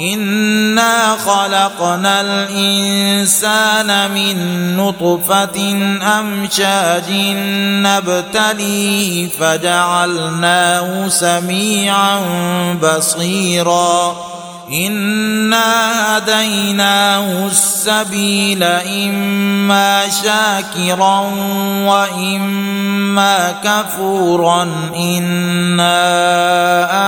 انا خلقنا الانسان من نطفه امشاج نبتليه فجعلناه سميعا بصيرا انا هديناه السبيل اما شاكرا واما كفورا انا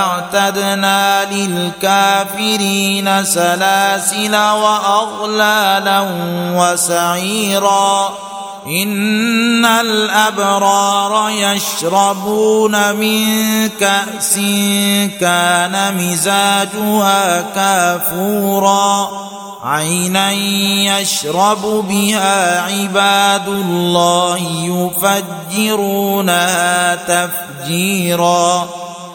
اعتدنا للكافرين سلاسل واغلالا وسعيرا ان الابرار يشربون من كاس كان مزاجها كافورا عينا يشرب بها عباد الله يفجرونها تفجيرا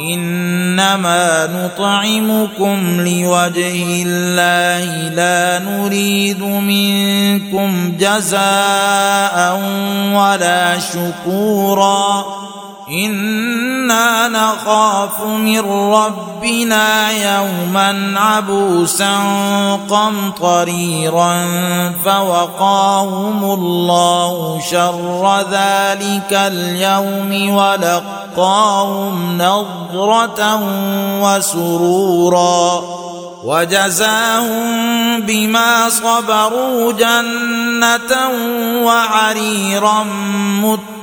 إنما نطعمكم لوجه الله لا نريد منكم جزاء ولا شكورا أنا نخاف من ربنا يوما عبوسا قمطريرا فوقاهم الله شر ذلك اليوم ولقاهم نضره وسرورا وجزاهم بما صبروا جنه وعريرا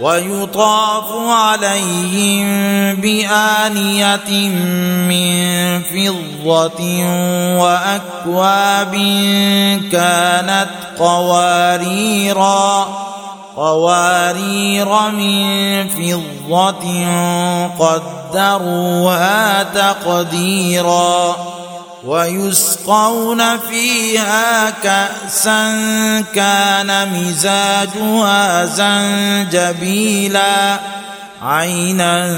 ويطاف عليهم بآنية من فضة وأكواب كانت قواريرا قوارير من فضة قدروها تقديرا. ويسقون فيها كأسا كان مزاجها زنجبيلا. عينا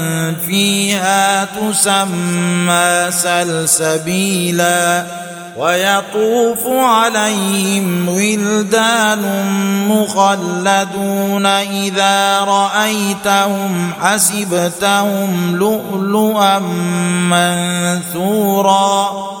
فيها تسمى سلسبيلا. ويطوف عليهم ولدان مخلدون إذا رأيتهم حسبتهم لؤلؤا منثورا.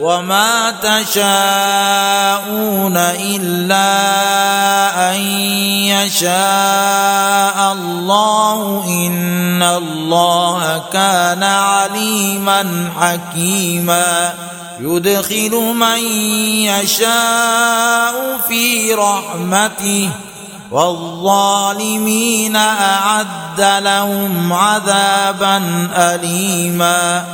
وما تشاءون الا ان يشاء الله ان الله كان عليما حكيما يدخل من يشاء في رحمته والظالمين اعد لهم عذابا اليما